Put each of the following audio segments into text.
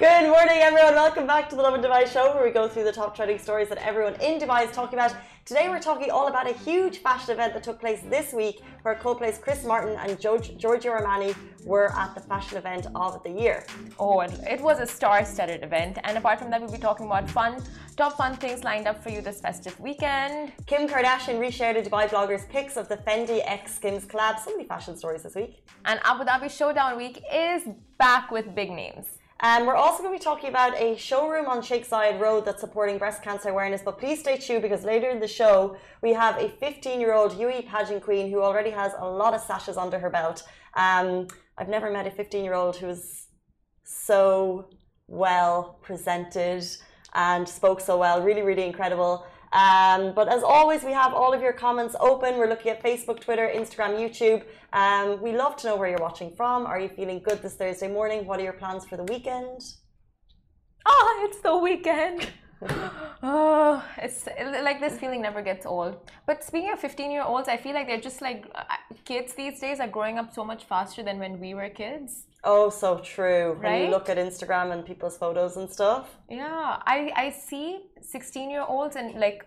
Good morning, everyone. Welcome back to the Lovin Dubai show, where we go through the top trending stories that everyone in Dubai is talking about. Today, we're talking all about a huge fashion event that took place this week, where Coldplay's Chris Martin and Giorgio Armani were at the fashion event of the year. Oh, it was a star-studded event, and apart from that, we'll be talking about fun, top fun things lined up for you this festive weekend. Kim Kardashian reshared a Dubai blogger's pics of the Fendi X Skims collab. So many fashion stories this week. And Abu Dhabi Showdown Week is back with big names. And we're also going to be talking about a showroom on Sheikh Zayed Road that's supporting breast cancer awareness. But please stay tuned because later in the show, we have a 15 year old UAE pageant queen who already has a lot of sashes under her belt. Um, I've never met a 15 year old who's so well presented and spoke so well. Really, really incredible. Um, but as always, we have all of your comments open. We're looking at Facebook, Twitter, Instagram, YouTube. Um, we love to know where you're watching from. Are you feeling good this Thursday morning? What are your plans for the weekend? Ah, oh, it's the weekend. oh, it's like this feeling never gets old. But speaking of 15 year olds, I feel like they're just like uh, kids these days are growing up so much faster than when we were kids. Oh, so true. Right? When you look at Instagram and people's photos and stuff. Yeah, I, I see 16 year olds and like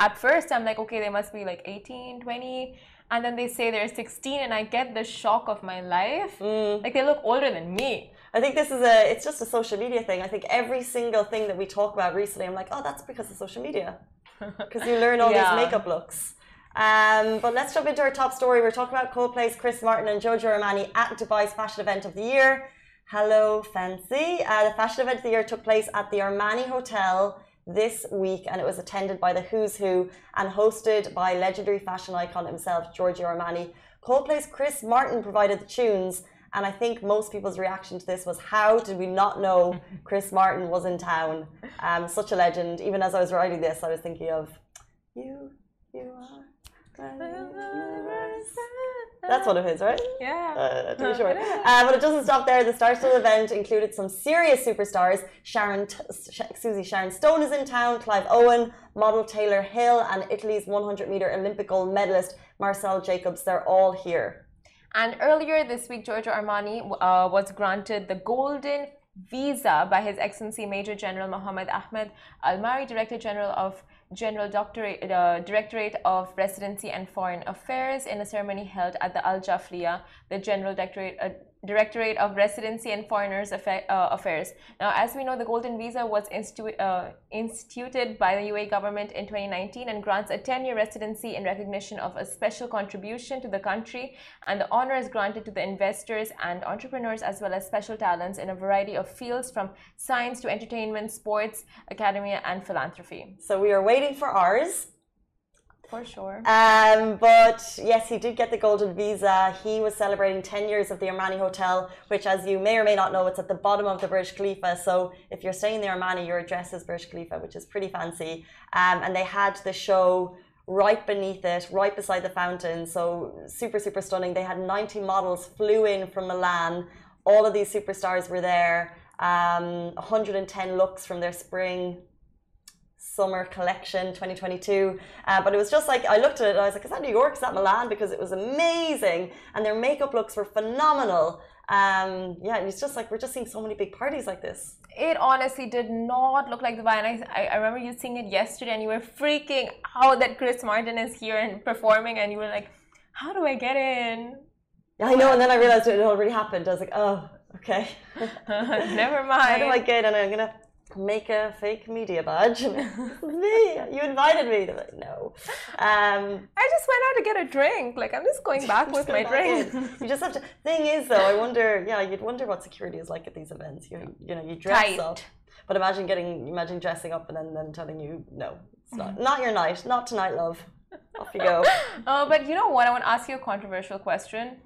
at first I'm like, okay, they must be like 18, 20. And then they say they're 16 and I get the shock of my life. Mm. Like they look older than me. I think this is a, it's just a social media thing. I think every single thing that we talk about recently, I'm like, oh, that's because of social media. Because you learn all yeah. these makeup looks. Um, but let's jump into our top story. We're talking about Coldplay's Chris Martin and Giorgio Armani at Dubai's fashion event of the year. Hello, Fancy. Uh, the fashion event of the year took place at the Armani Hotel this week and it was attended by the Who's Who and hosted by legendary fashion icon himself, Giorgio Armani. Coldplay's Chris Martin provided the tunes. And I think most people's reaction to this was, how did we not know Chris Martin was in town? Um, such a legend. Even as I was writing this, I was thinking of, you, you are that's one of his, right? Yeah. Uh, too sure. Uh, but it doesn't stop there. The star-studded event included some serious superstars. Sharon, Susie Sharon Stone is in town. Clive Owen, model Taylor Hill, and Italy's 100-meter Olympic gold medalist Marcell Jacobs. They're all here. And earlier this week, Giorgio Armani uh, was granted the Golden Visa by His Excellency Major General Mohammed Ahmed Al Marri, Director General of General Doctorate, uh, Directorate of Residency and Foreign Affairs in a ceremony held at the Al Jafiliya, the General Directorate, uh, Directorate of Residency and Foreigners uh, Affairs. Now, as we know, the Golden Visa was institu uh, instituted by the UAE government in 2019 and grants a 10 year residency in recognition of a special contribution to the country. And the honor is granted to the investors and entrepreneurs as well as special talents in a variety of fields from science to entertainment, sports, academia, and philanthropy. So, we are waiting for ours. For sure. Um, but yes, he did get the golden visa. He was celebrating 10 years of the Armani Hotel, which, as you may or may not know, it's at the bottom of the Burj Khalifa. So if you're staying in the Armani, your address is Burj Khalifa, which is pretty fancy. Um, and they had the show right beneath it, right beside the fountain. So super, super stunning. They had 90 models flew in from Milan. All of these superstars were there. Um, 110 looks from their spring summer collection 2022. Uh, but it was just like, I looked at it and I was like, is that New York? Is that Milan? Because it was amazing. And their makeup looks were phenomenal. Um, yeah, and it's just like, we're just seeing so many big parties like this. It honestly did not look like Dubai. And I, I remember you seeing it yesterday and you were freaking out that Chris Martin is here and performing. And you were like, how do I get in? Yeah, I know. And then I realized it already happened. I was like, oh, okay. Never mind. How do I get in? I'm going to make a fake media badge. me. You invited me. Like, no. Um, I just went out to get a drink. Like I'm just going back with my drink. you just have to. Thing is, though, I wonder. Yeah, you'd wonder what security is like at these events. You, you know, you dress Tight. up. But imagine getting, imagine dressing up and then, then telling you, no, it's not, mm-hmm. not your night, not tonight, love. Off you go. oh, but you know what? I want to ask you a controversial question.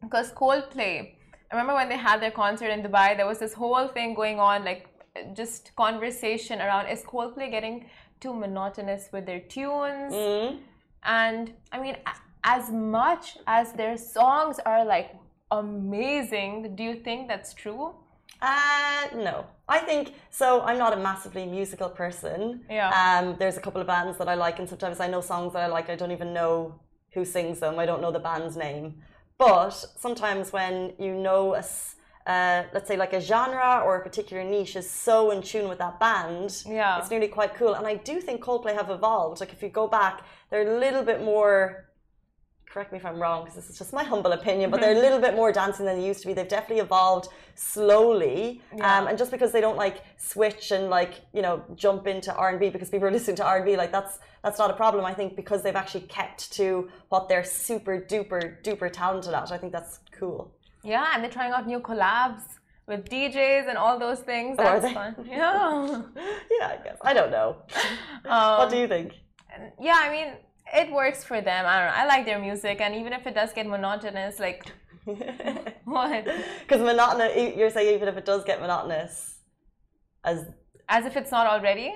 Because Coldplay, I remember when they had their concert in Dubai, there was this whole thing going on, like just conversation around is Coldplay getting too monotonous with their tunes? Mm. And I mean, as much as their songs are like amazing, do you think that's true? Uh, no. I think so. I'm not a massively musical person. Yeah. Um, there's a couple of bands that I like, and sometimes I know songs that I like. I don't even know who sings them. I don't know the band's name. But sometimes when you know a, uh, let's say like a genre or a particular niche is so in tune with that band, yeah. it's nearly quite cool. And I do think Coldplay have evolved. Like if you go back, they're a little bit more correct me if I'm wrong because this is just my humble opinion, but they're a little bit more dancing than they used to be. They've definitely evolved slowly, yeah. um, and just because they don't like switch and like you know jump into R and B because people are listening to R and B, like that's that's not a problem. I think because they've actually kept to what they're super duper duper talented at. I think that's cool. Yeah, and they're trying out new collabs with DJs and all those things. That's oh, fun. Yeah. yeah, I guess I don't know. Um, what do you think? Yeah, I mean it works for them. I don't know. I like their music, and even if it does get monotonous, like what? Because monotonous, you're saying even if it does get monotonous, as as if it's not already.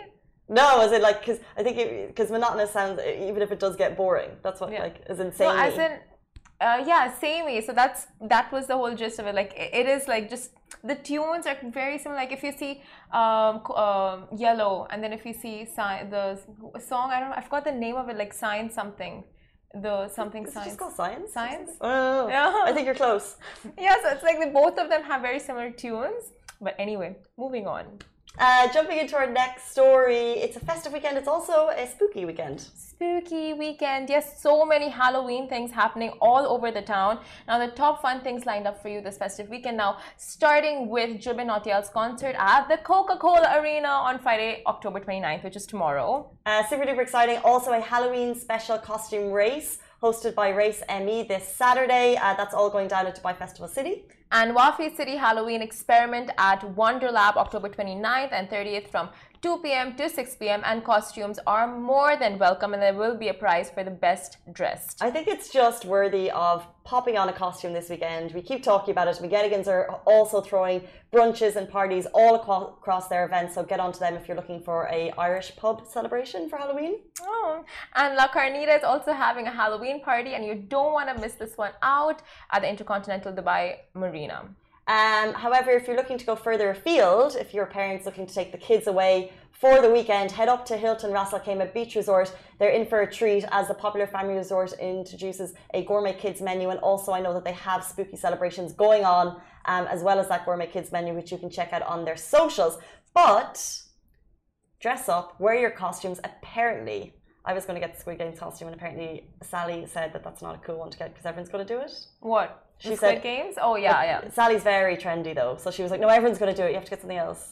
No, is it like because I think because monotonous sounds even if it does get boring. That's what yeah. like is insane. No, as in uh, yeah, samey. So that's that was the whole gist of it. Like it, is like just the tunes are very similar. Like if you see um, um, Yellow, and then if you see si- the song, I don't know, I forgot the name of it. Like Science something, the something Is science. It just called Science. Science. Oh, yeah. I think you're close. yeah, so it's like the, both of them have very similar tunes. But anyway, moving on. Uh, jumping into our next story, it's a festive weekend. It's also a spooky weekend. Spooky weekend. Yes, so many Halloween things happening all over the town. Now, the top fun things lined up for you this festive weekend. Now, starting with Jubin concert at the Coca Cola Arena on Friday, October 29th, which is tomorrow. Uh, super duper exciting. Also, a Halloween special costume race hosted by Race ME this Saturday. Uh, that's all going down at Dubai Festival City. And Wafi City Halloween Experiment at Wonder Lab October 29th and 30th from 2 p.m. to 6 p.m. and costumes are more than welcome and there will be a prize for the best dressed. I think it's just worthy of popping on a costume this weekend. We keep talking about it. McGettigans are also throwing brunches and parties all across their events, so get onto them if you're looking for a Irish pub celebration for Halloween. Oh, and La Carnita is also having a Halloween party and you don't want to miss this one out at the Intercontinental Dubai Marina. Um, however, if you're looking to go further afield, if your parents looking to take the kids away for the weekend, head up to Hilton Ras Al Khaimah Beach Resort. They're in for a treat as the popular family resort introduces a gourmet kids menu, and also I know that they have spooky celebrations going on, um, as well as that gourmet kids menu, which you can check out on their socials. But dress up, wear your costumes. Apparently, I was going to get the Squid Games costume, and apparently Sally said that that's not a cool one to get because everyone's going to do it. What? She Squid said, Games? Oh yeah, yeah. Sally's very trendy though, so she was like, "No, everyone's going to do it. You have to get something else."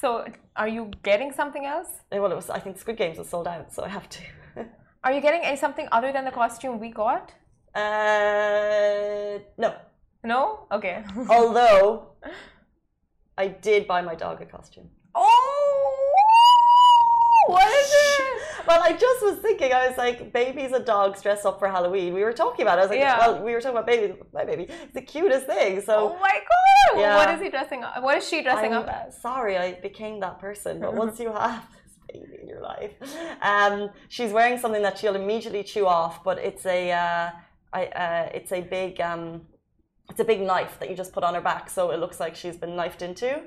So, are you getting something else? Well, it was. I think Squid Games was sold out, so I have to. are you getting something other than the costume we got? Uh, no. No. Okay. Although, I did buy my dog a costume. Oh, what is it? well, I just was thinking, I was like, babies and dogs dress up for Halloween. We were talking about it. I was like, yeah. well, we were talking about babies. My baby, it's the cutest thing. So, oh my god, yeah. what is he dressing up? What is she dressing I'm up as? Sorry, I became that person. But once you have this baby in your life, um, she's wearing something that she'll immediately chew off. But it's a, uh, I, uh, it's a big, um, it's a big knife that you just put on her back, so it looks like she's been knifed into,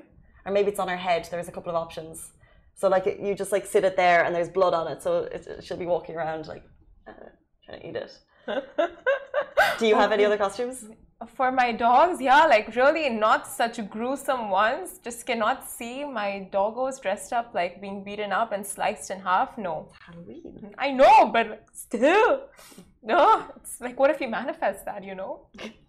or maybe it's on her head. There's a couple of options. So like you just like sit it there and there's blood on it, so it, she'll be walking around like uh, trying to eat it. Do you have any other costumes? For my dogs, yeah, like really not such gruesome ones. Just cannot see my doggos dressed up like being beaten up and sliced in half. No. Halloween. I know, but still. No, it's like what if you manifest that, you know?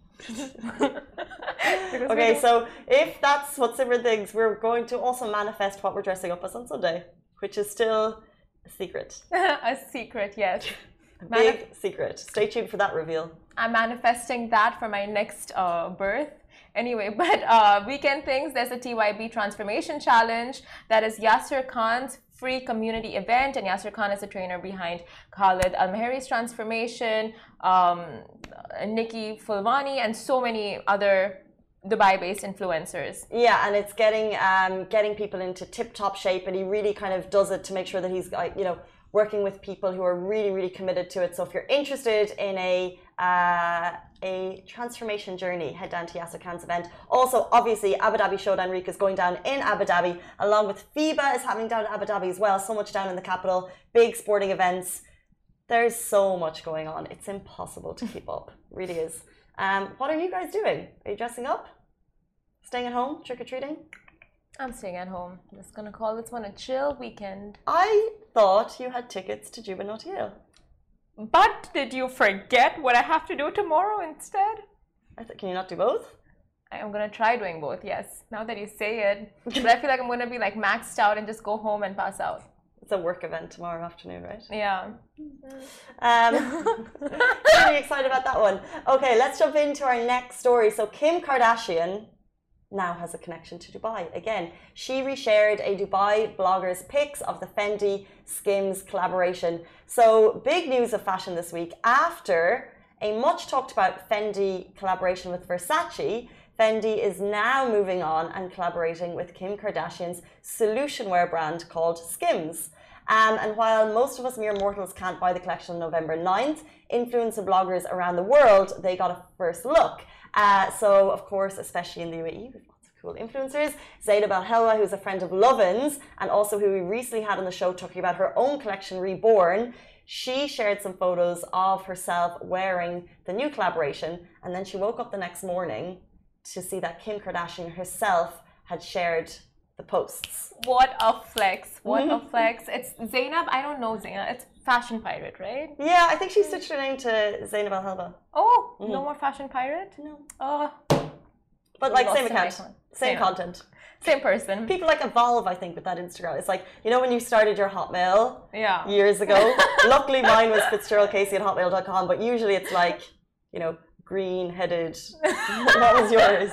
okay, so if that's what Simran thinks, we're going to also manifest what we're dressing up as on Sunday, which is still a secret. a secret, yes. A big Manif secret. Stay tuned for that reveal. I'm manifesting that for my next uh, birth. Anyway, but uh, weekend things, there's a TYB transformation challenge that is Yasser Khan's free community event. And Yasser Khan is the trainer behind Khalid Al Ameri's transformation, um, Nikki Fulvani, and so many other Dubai-based influencers. Yeah, and it's getting um, getting people into tip-top shape, and he really kind of does it to make sure that he's, you know, working with people who are really, really committed to it. So if you're interested in a uh, a transformation journey. Head down to Yasser Khan's event. Also, obviously, Abu Dhabi Showdown Week is going down in Abu Dhabi, along with FIBA is happening down in Abu Dhabi as well. So much down in the capital, big sporting events. There's so much going on. It's impossible to keep up. Really is. Um, what are you guys doing? Are you dressing up? Staying at home? Trick or treating? I'm staying at home. I'm just gonna call this one a chill weekend. I thought you had tickets to Jubin Nautiyal. But did you forget what I have to do tomorrow instead? I can you not do both? I'm gonna try doing both, yes. Now that you say it. but I feel like I'm gonna be like maxed out and just go home and pass out. It's a work event tomorrow afternoon, right? Yeah. Um, really excited about that one. Okay, let's jump into our next story. So Kim Kardashian now has a connection to Dubai. Again, she reshared a Dubai blogger's pics of the Fendi Skims collaboration. So, big news of fashion this week after a much talked about Fendi collaboration with Versace. Fendi is now moving on and collaborating with Kim Kardashian's solution wear brand called Skims. Um, and while most of us mere mortals can't buy the collection on November 9th, influencer bloggers around the world, they got a first look. Uh, so, of course, especially in the UAE, we've lots of cool influencers. Zainab Al Helwa, who's a friend of Lovin's, and also who we recently had on the show talking about her own collection, Reborn. She shared some photos of herself wearing the new collaboration, and then she woke up the next morning to see that Kim Kardashian herself had shared the posts. What a flex! What a mm-hmm. flex! It's Zainab. I don't know Zainab. It's Fashion Pirate, right? Yeah, I think she switched her name to Zainab Al Helwa. Oh, mm. no more Fashion Pirate? No. Oh. But like same account, same, same content. Same person. People like evolve, I think, with that Instagram. It's like, you know, when you started your Hotmail yeah. years ago. Luckily, mine was Fitzgerald Casey at hotmail.com, but usually it's like, you know, green headed. what was yours?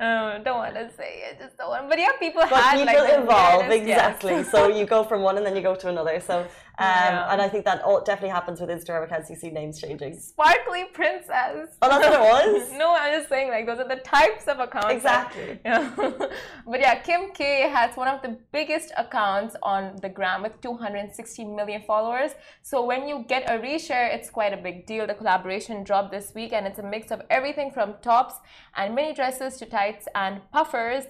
Oh, don't want to say it. Just don't want. But yeah, people but had people like, evolve exactly. Yes. so you go from one and then you go to another. So um, yeah. and I think that all, definitely happens with Instagram accounts. You see names changing. Sparkly princess. Oh, that's what it was. no, I'm just saying like those are the types of accounts. Exactly. That, yeah. but yeah, Kim K has one of the biggest accounts on the gram with 260 million followers. So when you get a reshare, it's quite a big deal. The collaboration dropped this week, and it's a mix of everything from tops and mini dresses to tights and puffers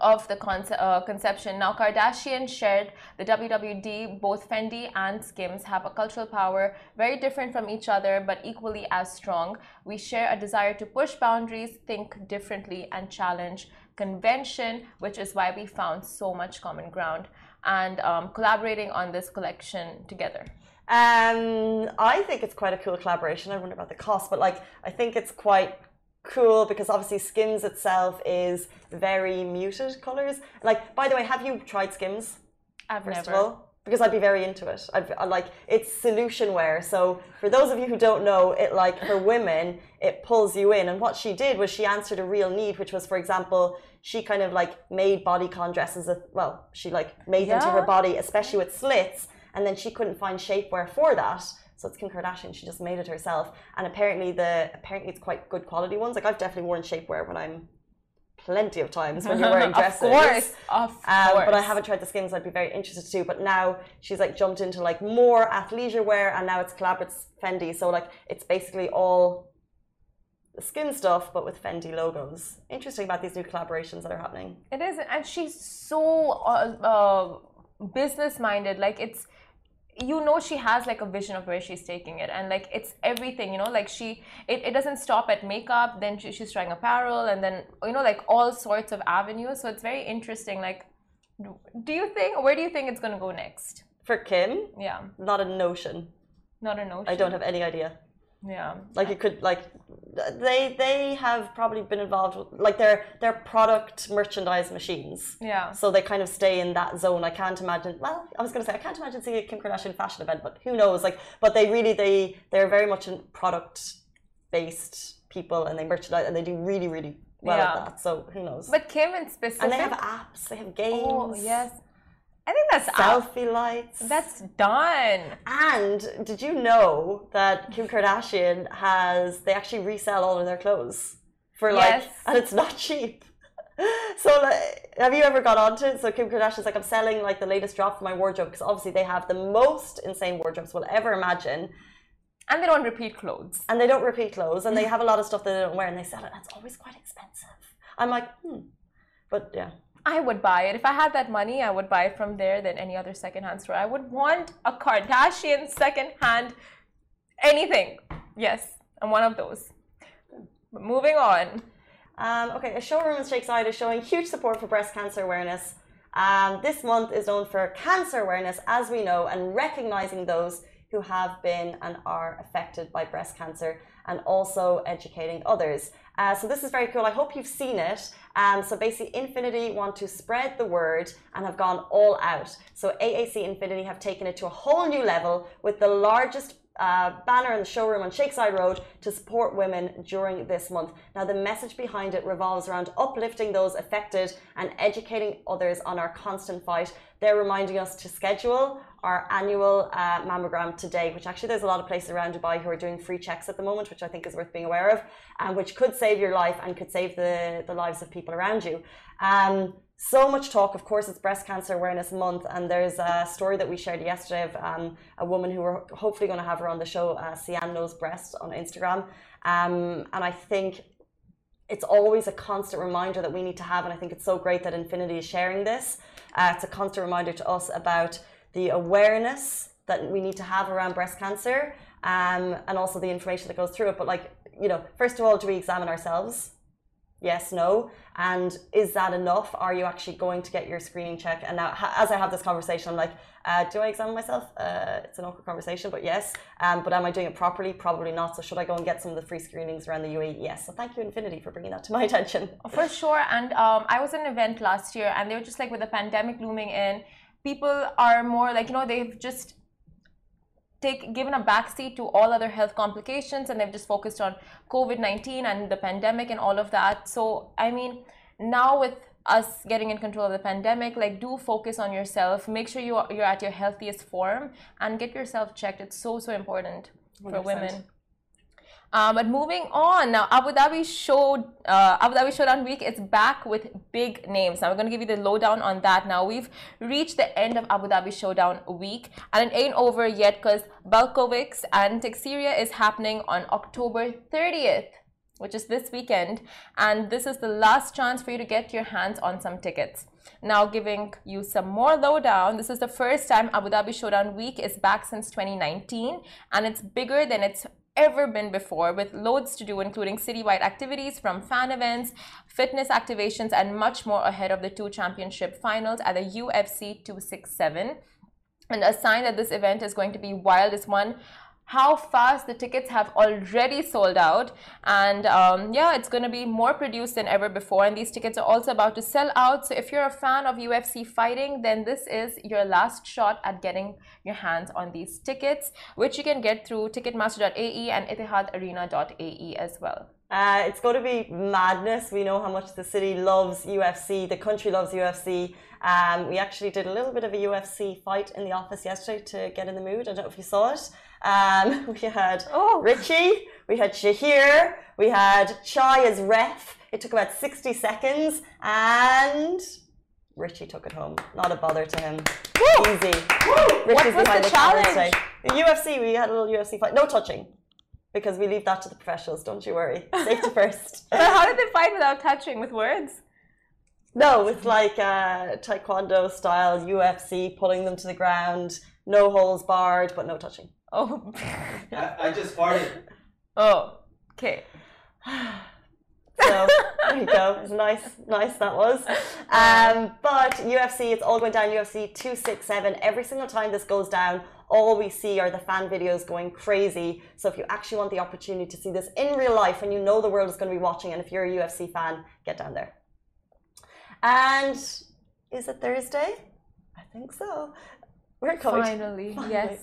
of the conce uh, conception. Now, Kardashian shared the WWD. Both Fendi and Skims have a cultural power very different from each other, but equally as strong. We share a desire to push boundaries, think differently, and challenge convention, which is why we found so much common ground and um, collaborating on this collection together. Um, I think it's quite a cool collaboration. I wonder about the cost, but like I think it's quite cool because obviously Skims itself is very muted colors. Like, by the way, have you tried Skims? I've first never. Of all? Because I'd be very into it. I'd, I like it's solution wear. So for those of you who don't know, it like for women, it pulls you in. And what she did was she answered a real need, which was, for example, she kind of like made bodycon dresses. Well, she like made yeah. them to her body, especially with slits. And then she couldn't find shapewear for that. So it's Kim Kardashian. She just made it herself, and apparently the apparently it's quite good quality ones. Like I've definitely worn shapewear when I'm plenty of times when you're wearing dresses. of course, of um, course. But I haven't tried the skims. I'd be very interested to. But now she's like jumped into like more athleisure wear, and now it's collaborates Fendi. So like it's basically all the skin stuff, but with Fendi logos. Interesting about these new collaborations that are happening. It is, and she's so uh, uh, business minded. Like it's you know she has like a vision of where she's taking it and like it's everything you know? Like she it, it doesn't stop at makeup then she, she's trying apparel and then you know like all sorts of avenues. So it's very interesting like do you think where do you think it's going to go next? For kim? Yeah. Not a notion. Not a notion. I don't have any idea yeah. Like it could like they they have probably been involved with, like they're they're product merchandise machines. Yeah. So they kind of stay in that zone. I can't imagine well i was going to say i can't imagine seeing a kim kardashian fashion event but who knows? Like but they really they they're very much in product based people and they merchandise and they do really really well yeah. at that. So who knows? But kim in specific and they have apps they have games. Oh, yes I think that's selfie out. lights. That's done. And did you know that Kim Kardashian has they actually resell all of their clothes for like yes. and it's not cheap. So like, have you ever got onto it? So Kim Kardashian's like I'm selling like the latest drop for my wardrobe because obviously they have the most insane wardrobes we'll ever imagine. And they don't repeat clothes. And they don't repeat clothes, and they have a lot of stuff that they don't wear, and they sell it. That's always quite expensive. I'm like, hmm. But yeah. I would buy it. If I had that money, I would buy it from there than any other secondhand store. I would want a Kardashian secondhand anything. Yes, I'm one of those. But moving on. Um, okay, a showroom in Sheikh Zayed is showing huge support for breast cancer awareness. Um, this month is known for cancer awareness, as we know, and recognizing those who have been and are affected by breast cancer and also educating others. Uh, so this is very cool. I hope you've seen it. Um, so basically, Infiniti want to spread the word and have gone all out. So AAC Infiniti have taken it to a whole new level with the largest uh, banner in the showroom on Sheikh Zayed Road to support women during this month. Now, the message behind it revolves around uplifting those affected and educating others on our constant fight. They're reminding us to schedule our annual uh, mammogram today, which actually there's a lot of places around Dubai who are doing free checks at the moment, which I think is worth being aware of, and which could save your life and could save the, the lives of people around you. Um, so much talk. Of course, it's Breast Cancer Awareness Month, and there's a story that we shared yesterday of um, a woman who we're hopefully going to have her on the show, uh, Sian Knows Breast on Instagram. Um, and I think it's always a constant reminder that we need to have, and I think it's so great that Infiniti is sharing this. Uh, it's a constant reminder to us about the awareness that we need to have around breast cancer um, and also the information that goes through it. But, like, you know, first of all, do we examine ourselves? Yes, no. And is that enough? Are you actually going to get your screening check? And now, as I have this conversation, I'm like, uh, do I examine myself? Uh, it's an awkward conversation, but yes. Um, but am I doing it properly? Probably not. So should I go and get some of the free screenings around the UAE? Yes. So thank you, Infiniti, for bringing that to my attention. For sure. And um, I was at an event last year, and they were just like, with the pandemic looming in, people are more like, you know, they've just take given a backseat to all other health complications and they've just focused on covid-19 and the pandemic and all of that. So i mean now with us getting in control of the pandemic like do focus on yourself. Make sure you are, you're at your healthiest form and get yourself checked. It's so so important 100%. for women uh, but moving on now, Abu Dhabi showed uh, Abu Dhabi Showdown Week is back with big names. Now we're going to give you the lowdown on that. Now we've reached the end of Abu Dhabi Showdown Week, and it ain't over yet because Blachowicz and Teixeira is happening on October 30th, which is this weekend, and this is the last chance for you to get your hands on some tickets. Now, giving you some more lowdown, this is the first time Abu Dhabi Showdown Week is back since 2019, and it's bigger than its ever been before, with loads to do, including citywide activities from fan events, fitness activations, and much more ahead of the two championship finals at the UFC 267. And a sign that this event is going to be wild is one how fast the tickets have already sold out. And um, yeah, it's going to be more produced than ever before. And these tickets are also about to sell out. So if you're a fan of UFC fighting, then this is your last shot at getting your hands on these tickets, which you can get through ticketmaster.ae and etihadarena.ae as well. Uh, it's going to be madness. We know how much the city loves UFC, the country loves UFC. Um, we actually did a little bit of a UFC fight in the office yesterday to get in the mood. I don't know if you saw it. Um, we had oh. Richie, we had Shahir, we had Chai as ref. It took about 60 seconds and Richie took it home. Not a bother to him. Woo! Easy. Woo! Richie's what behind the, the camera today. The UFC, we had a little UFC fight. No touching. Because we leave that to the professionals, don't you worry. Safety first. but how did they fight without touching with words? No, it's like uh, Taekwondo style UFC, pulling them to the ground, no holes barred, but no touching. Oh. I, I just farted. Oh, okay. So there you go. It's nice, nice that was. Um, but UFC, it's all going down. UFC 267. Every single time this goes down, all we see are the fan videos going crazy. So if you actually want the opportunity to see this in real life and you know the world is going to be watching, and if you're a UFC fan, get down there. And is it Thursday? I think so. We're coming. Finally, to, yes.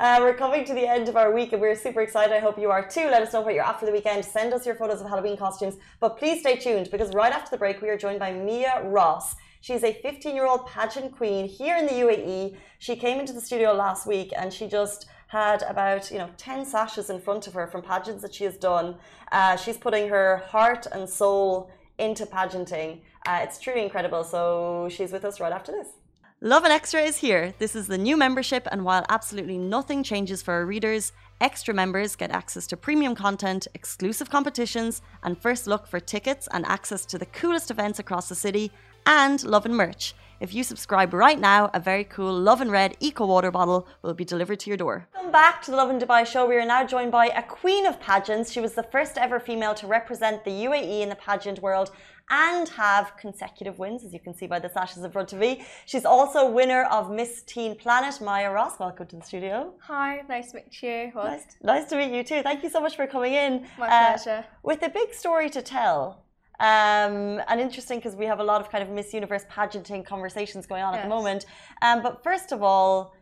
Uh, we're coming to the end of our week and we're super excited. I hope you are too. Let us know what you're after the weekend. Send us your photos of Halloween costumes. But please stay tuned because right after the break, we are joined by Mia Ross. She's a 15 year old pageant queen here in the UAE. She came into the studio last week and she just had about you know 10 sashes in front of her from pageants that she has done. Uh, she's putting her heart and soul into pageanting. Uh, it's truly incredible. So she's with us right after this. Lovin Extra is here. This is the new membership, and while absolutely nothing changes for our readers, extra members get access to premium content, exclusive competitions, and first look for tickets and access to the coolest events across the city, and Lovin merch. If you subscribe right now, a very cool Lovin Red Eco Water bottle will be delivered to your door. Welcome back to the Lovin Dubai show. We are now joined by a queen of pageants. She was the first ever female to represent the UAE in the pageant world and have consecutive wins, as you can see by the sashes in front of me. She's also winner of Miss Teen Planet, Maya Ross. Welcome to the studio. Hi, nice to meet you. Nice, nice, to meet you too. Thank you so much for coming in. My uh, pleasure. With a big story to tell. Um, and interesting because we have a lot of kind of Miss Universe pageanting conversations going on yes. at the moment. Um, but first of all,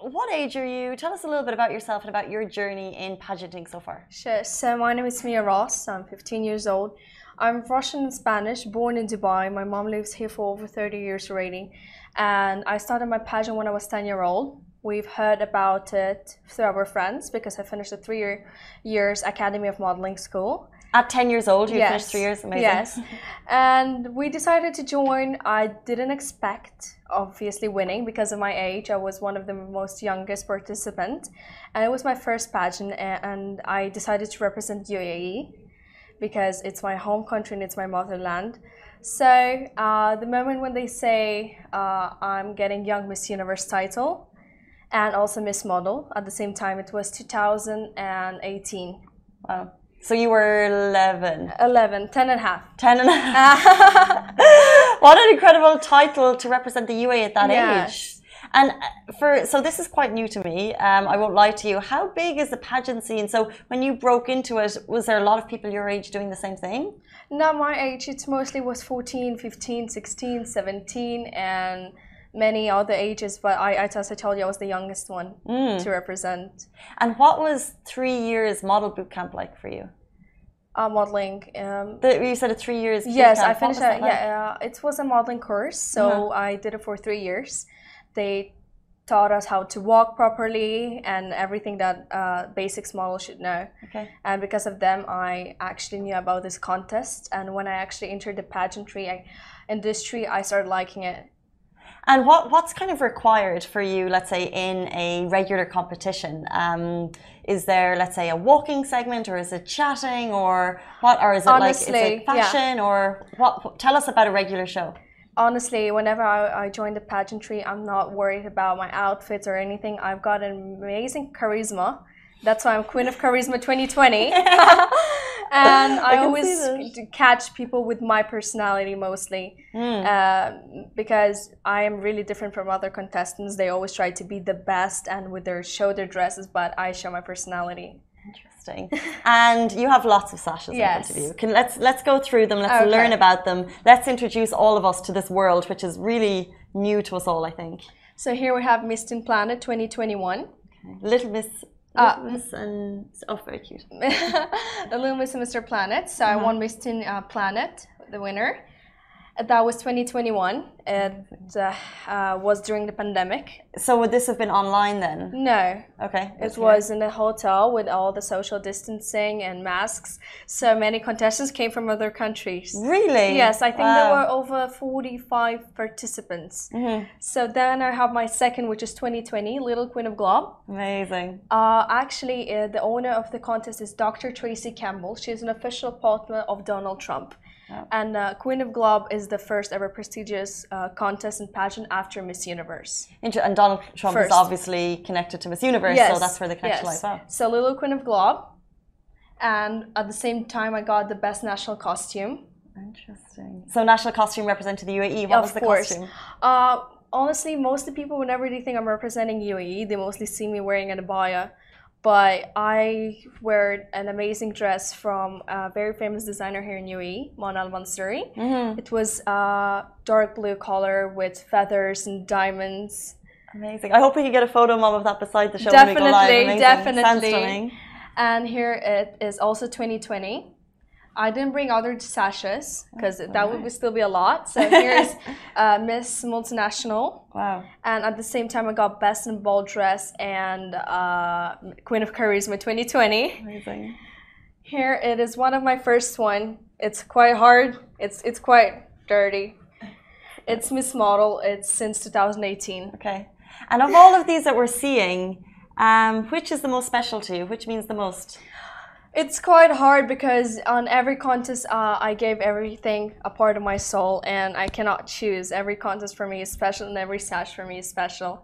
what age are you? Tell us a little bit about yourself and about your journey in pageanting so far. Sure. So my name is Mia Ross. I'm 15 years old. I'm Russian and Spanish, born in Dubai. My mom lives here for over 30 years already. And I started my pageant when I was 10 year old. We've heard about it through our friends because I finished a three year years Academy of Modeling school. At 10 years old, you yes. finished three years? Amazing. Yes. and we decided to join. I didn't expect, obviously, winning because of my age. I was one of the most youngest participants. And it was my first pageant, and I decided to represent UAE because it's my home country and it's my motherland. So uh, the moment when they say uh, I'm getting Young Miss Universe title and also Miss Model at the same time, it was 2018. Wow. So you were 11? 11, 10 and a half. 10 and a half. what an incredible title to represent the UAE at that yes. age. And uh, for so this is quite new to me. Um, I won't lie to you. How big is the pageant scene? So when you broke into it, was there a lot of people your age doing the same thing? Not my age. It mostly was 14, 15, 16, 17, and many other ages. But I, as I told you, I was the youngest one mm. to represent. And what was three years model boot camp like for you? Uh, modeling. Um, the, you said a three years. Yes, I finished. It. Like? Yeah, uh, it was a modeling course, so uh-huh. I did it for three years they taught us how to walk properly and everything that uh, basics model should know. Okay. And because of them, I actually knew about this contest. And when I actually entered the pageantry industry, I started liking it. And what, what's kind of required for you, let's say, in a regular competition? Um, is there, let's say, a walking segment, or is it chatting, or what? Or is it Honestly, like is it fashion, yeah. or what? Tell us about a regular show honestly, whenever I, I join the pageantry, I'm not worried about my outfits or anything. I've got an amazing charisma. That's why I'm Queen of Charisma 2020. and I, I always catch people with my personality mostly. Mm. Uh, because I am really different from other contestants. They always try to be the best and with their show their dresses, but I show my personality interesting. and you have lots of sashes yes. in front of you. Can, let's let's go through them. Let's okay. learn about them. Let's introduce all of us to this world, which is really new to us all. I think. So here we have Miss Teen Planet 2021. Okay. Little Miss. Uh, Little Miss and oh, very cute. the Little Miss and Mr. Planet. So. I won Miss Teen uh, Planet, the winner. That was 2021. It uh, uh, was during the pandemic. So would this have been online then? No. Okay. It was in a hotel with all the social distancing and masks. So many contestants came from other countries. Really? Yes, I think wow. there were over 45 participants. Mm -hmm. So then I have my second, which is 2020, Little Queen of Globe. Amazing. Uh, actually, uh, the owner of the contest is Dr. Tracy Campbell. She's an official partner of Donald Trump. And uh, Queen of Globe is the first ever prestigious uh, contest and pageant after Miss Universe. And Donald Trump first. is obviously connected to Miss Universe, yes. so that's where the connection yes. lies. Wow. So Little Queen of Globe, and at the same time, I got the best national costume. Interesting. So national costume represented the UAE. What of was the course. costume? Uh, honestly, most of the people, whenever they think I'm representing UAE, they mostly see me wearing an abaya but I wear an amazing dress from a very famous designer here in UAE, Mona Al Mansouri. Mm -hmm. It was a dark blue color with feathers and diamonds. Amazing. I hope we can get a photo, mom, of that beside the show. Definitely, definitely. And here it is also 2020. I didn't bring other sashes because that right. would still be a lot. So here's uh, Miss Multinational. Wow. And at the same time, I got Best in Ball Dress and uh, Queen of Charisma 2020. Amazing. Here it is one of my first one. It's quite hard. It's it's quite dirty. It's Miss Model. It's since 2018. Okay. And of all of these that we're seeing, Um, which is the most special to you? Which means the most? It's quite hard because on every contest, uh, I gave everything a part of my soul, and I cannot choose. Every contest for me is special, and every sash for me is special.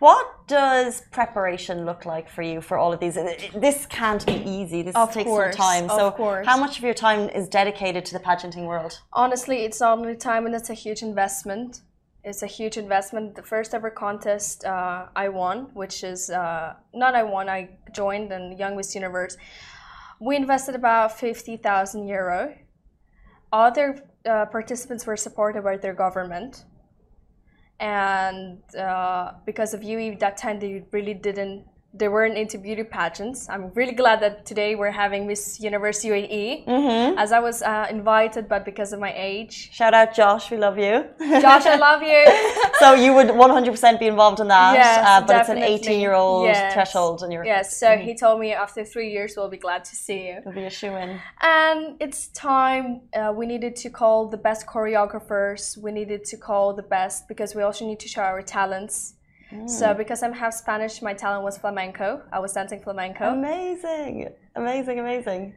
What does preparation look like for you for all of these? This can't be easy. This of takes course, some time. So, course. how much of your time is dedicated to the pageanting world? Honestly, it's not only time, and it's a huge investment. It's a huge investment. The first ever contest uh, I won, which is uh, not I won, I joined in Young Miss Universe. We invested about 50,000 euro. Other uh, participants were supported by their government. And uh, because of UAE, that time they really didn't they weren't into beauty pageants. I'm really glad that today we're having Miss Universe UAE, mm-hmm. as I was uh, invited, but because of my age. Shout out Josh, we love you. Josh, I love you. so you would 100% be involved in that, yes, uh, but definitely. it's an 18 year old yes. threshold, and you're yes. So mm-hmm. he told me after three years we'll be glad to see you. It'll be a shoe in. And it's time. Uh, we needed to call the best choreographers. We needed to call the best because we also need to show our talents so Mm. because I'm half Spanish, my talent was flamenco. I was dancing flamenco. Amazing, amazing, amazing.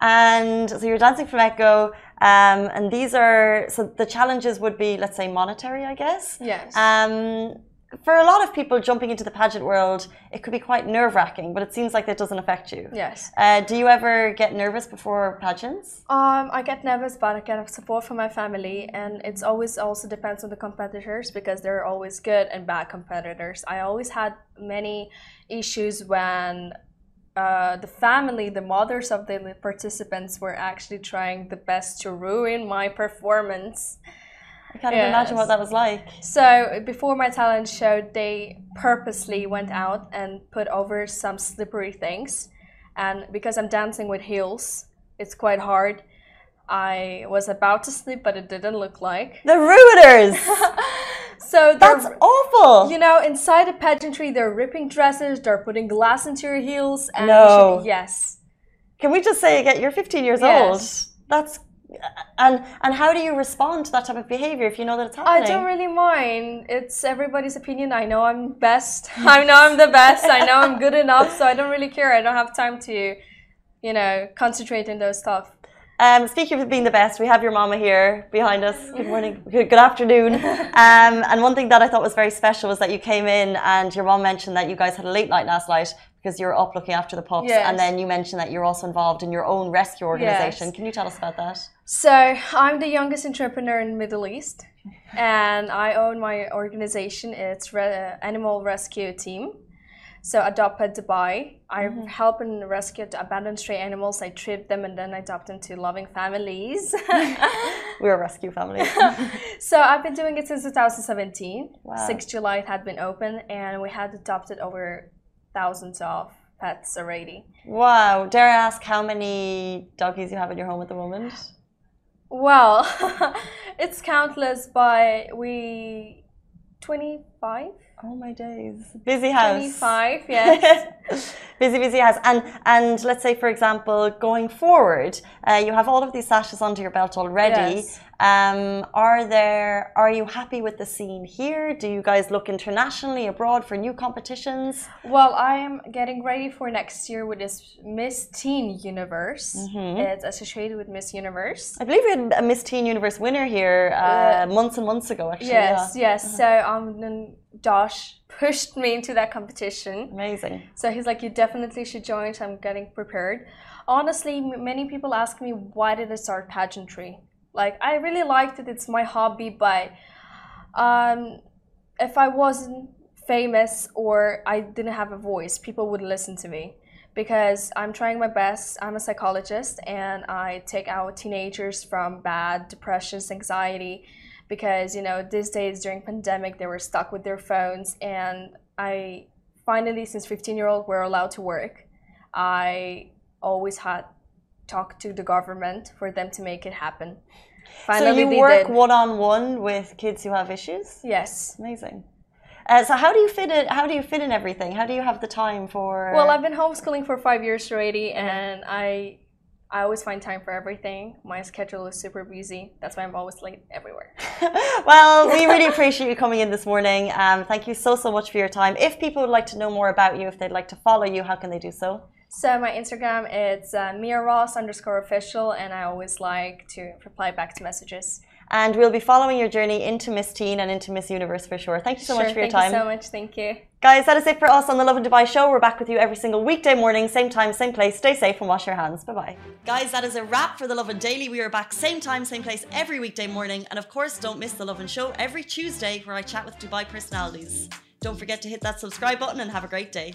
And so you're dancing flamenco, um, and these are so the challenges would be, let's say, monetary, I guess. Yes. Um, for a lot of people jumping into the pageant world, it could be quite nerve wracking, but it seems like that doesn't affect you. Yes. Uh, do you ever get nervous before pageants? Um, I get nervous, but I get support from my family, and it's always also depends on the competitors because there are always good and bad competitors. I always had many issues when uh, the family, the mothers of the participants, were actually trying the best to ruin my performance. I can't even imagine what that was like. So before my talent show, they purposely went out and put over some slippery things, and because I'm dancing with heels, it's quite hard. I was about to sleep, but it didn't look like. The ruiners. so that's awful. You know, inside the pageantry, they're ripping dresses, they're putting glass into your heels, and no. Yes. Can we just say again? You're 15 years yes. old. That's and and how do you respond to that type of behavior if you know that it's happening? I don't really mind. It's everybody's opinion. I know I'm best. I know I'm the best. I know I'm good enough. So I don't really care. I don't have time to, you know, concentrate in those stuff. Um, speaking of being the best, we have your mama here behind us. Good morning, good, good afternoon. Um, and one thing that I thought was very special was that you came in and your mom mentioned that you guys had a late night last night because you're up looking after the pups. Yes. And then you mentioned that you're also involved in your own rescue organization. Yes. Can you tell us about that? So I'm the youngest entrepreneur in the Middle East, and I own my organization. It's Re- Animal Rescue Team. So Adopt Pet Dubai. I mm-hmm. help and rescue abandoned stray animals. I treat them and then I adopt them to loving families. We're a rescue family. so I've been doing it since 2017. Wow. 6 July it had been open and we had adopted over thousands of pets already. Wow. Dare I ask how many doggies you have in your home at the moment? Well, it's countless, but we 25 Oh my days! Busy house. Twenty-five, yes. busy, busy house. And and let's say, for example, going forward, uh, you have all of these sashes under your belt already. Yes. Um, are there? Are you happy with the scene here? Do you guys look internationally abroad for new competitions? Well, I am getting ready for next year with this Miss Teen Universe. Mm-hmm. It's associated with Miss Universe. I believe we had a Miss Teen Universe winner here uh, uh, months and months ago. Actually, yes, yeah. yes. Uh-huh. So um. Josh pushed me into that competition. Amazing. So he's like, you definitely should join. So I'm getting prepared. Honestly, many people ask me, why did I start pageantry? Like, I really liked it. It's my hobby, but um, if I wasn't famous or I didn't have a voice, people would listen to me because I'm trying my best. I'm a psychologist and I take out teenagers from bad depressions, anxiety, because you know these days during pandemic they were stuck with their phones and i finally since 15 year old we're allowed to work i always had talked to the government for them to make it happen finally so you work one-on-one with kids who have issues yes amazing uh, so how do you fit it? How do you fit in everything? How do you have the time for? Well, I've been homeschooling for five years already, and I I always find time for everything. My schedule is super busy. That's why I'm always late everywhere. well, we really appreciate you coming in this morning. Um, thank you so, so much for your time. If people would like to know more about you, if they'd like to follow you, how can they do so? So my Instagram it's uh, Mia Ross underscore official, and I always like to reply back to messages. And we'll be following your journey into Miss Teen and into Miss Universe for sure. Thank you so sure, much for your time. Thank you so much. Thank you. Guys, that is it for us on the Lovin Dubai show. We're back with you every single weekday morning, same time, same place. Stay safe and wash your hands. Bye bye. Guys, that is a wrap for the Lovin Daily. We are back same time, same place every weekday morning. And of course, don't miss the Lovin Show every Tuesday where I chat with Dubai personalities. Don't forget to hit that subscribe button and have a great day.